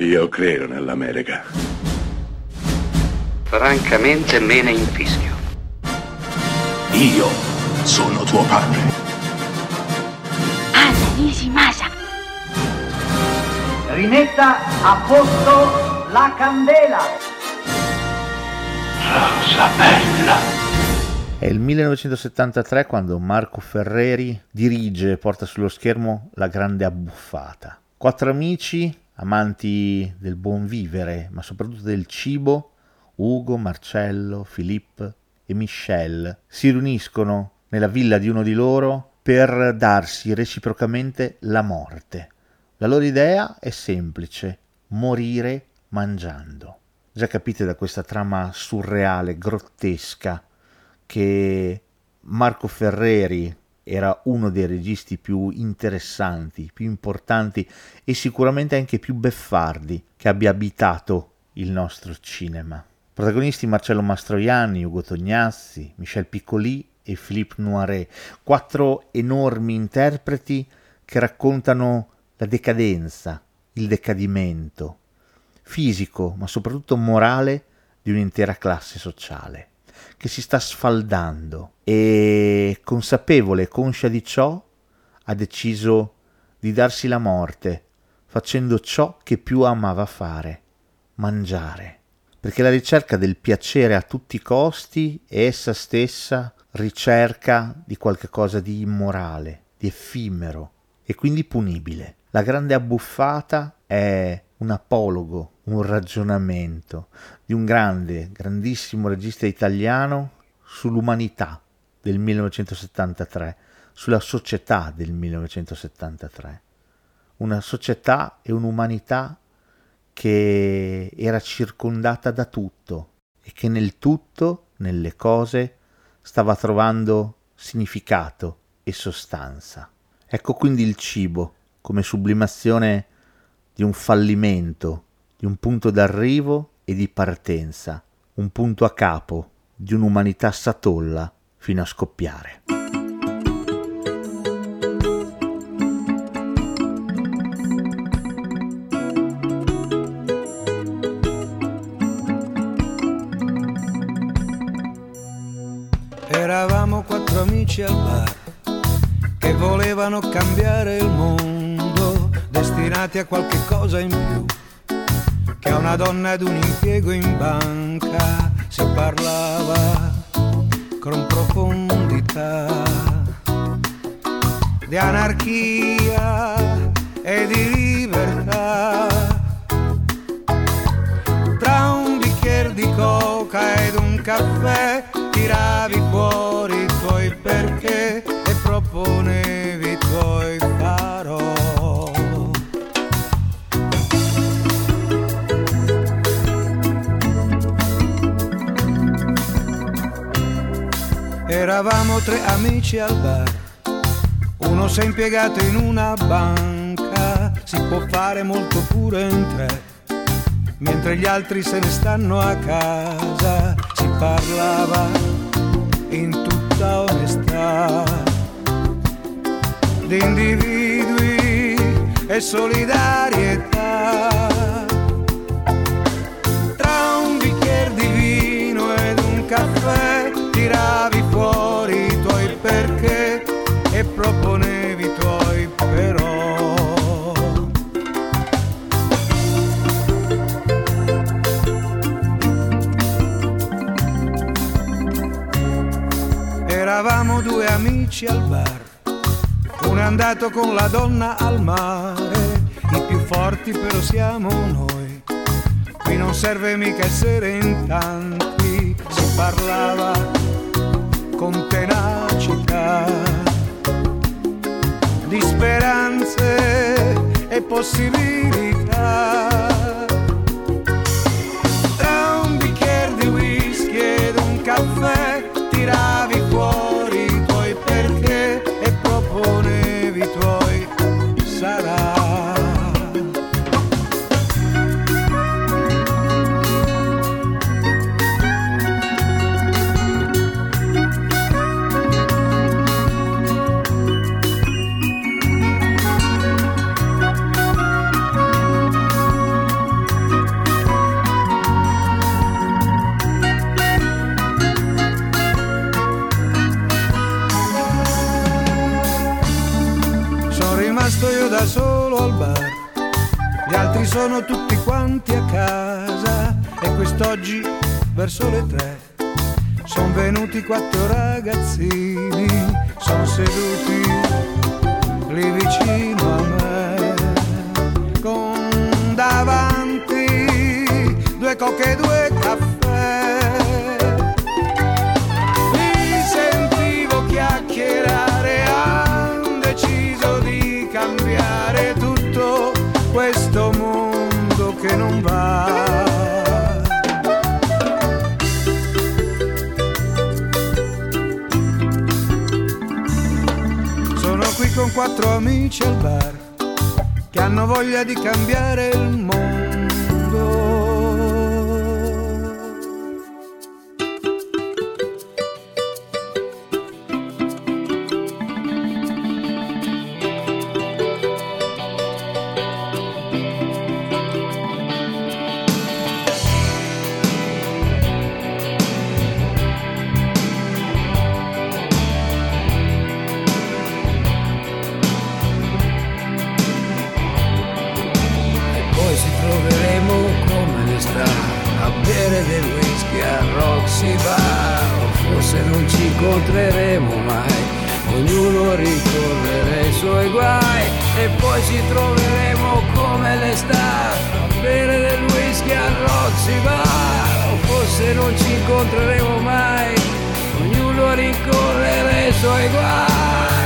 Io credo nell'America. Francamente me ne infischio. Io sono tuo padre. Anna Nishimasa. Rimetta a posto la candela. Rosa bella. È il 1973 quando Marco Ferreri dirige e porta sullo schermo La Grande Abbuffata. Quattro amici, amanti del buon vivere, ma soprattutto del cibo, Ugo, Marcello, Filippo e Michelle, si riuniscono nella villa di uno di loro per darsi reciprocamente la morte. La loro idea è semplice, morire mangiando. Già capite da questa trama surreale, grottesca, che Marco Ferreri era uno dei registi più interessanti, più importanti e sicuramente anche più beffardi che abbia abitato il nostro cinema. Protagonisti Marcello Mastroianni, Ugo Tognazzi, Michel Piccoli e Philippe Noiret, quattro enormi interpreti che raccontano la decadenza, il decadimento fisico, ma soprattutto morale di un'intera classe sociale che si sta sfaldando e consapevole e conscia di ciò ha deciso di darsi la morte facendo ciò che più amava fare, mangiare. Perché la ricerca del piacere a tutti i costi è essa stessa ricerca di qualcosa di immorale, di effimero e quindi punibile. La grande abbuffata è un apologo, un ragionamento di un grande, grandissimo regista italiano sull'umanità del 1973, sulla società del 1973. Una società e un'umanità che era circondata da tutto e che nel tutto, nelle cose, stava trovando significato e sostanza. Ecco quindi il cibo come sublimazione di un fallimento, di un punto d'arrivo e di partenza, un punto a capo di un'umanità satolla fino a scoppiare. Eravamo quattro amici al bar che volevano cambiare il mondo, destinati a qualche cosa in più, che a una donna ed un impiego in banca si parlava con profondità di anarchia e di libertà. Tra un bicchiere di coca ed un caffè Eravamo tre amici al bar, uno si è impiegato in una banca, si può fare molto pure in tre, mentre gli altri se ne stanno a casa, si parlava in tutta onestà. Di individui e solidarietà. Amici al bar, uno è andato con la donna al mare, i più forti però siamo noi. Qui non serve mica essere in tanti, si parlava con tenacità di speranze e possibilità. rimasto io da solo al bar, gli altri sono tutti quanti a casa e quest'oggi verso le tre sono venuti quattro ragazzini, sono seduti lì vicino a me, con davanti due cocche e due quattro amici al bar che hanno voglia di cambiare il mondo. Bere del whisky a Roxy Bar. Forse non ci incontreremo mai. Ognuno ricorrerà ai suoi guai e poi ci troveremo come le sta a bere del whisky a Roxy Bar. Forse non ci incontreremo mai. Ognuno rincorrerà i suoi guai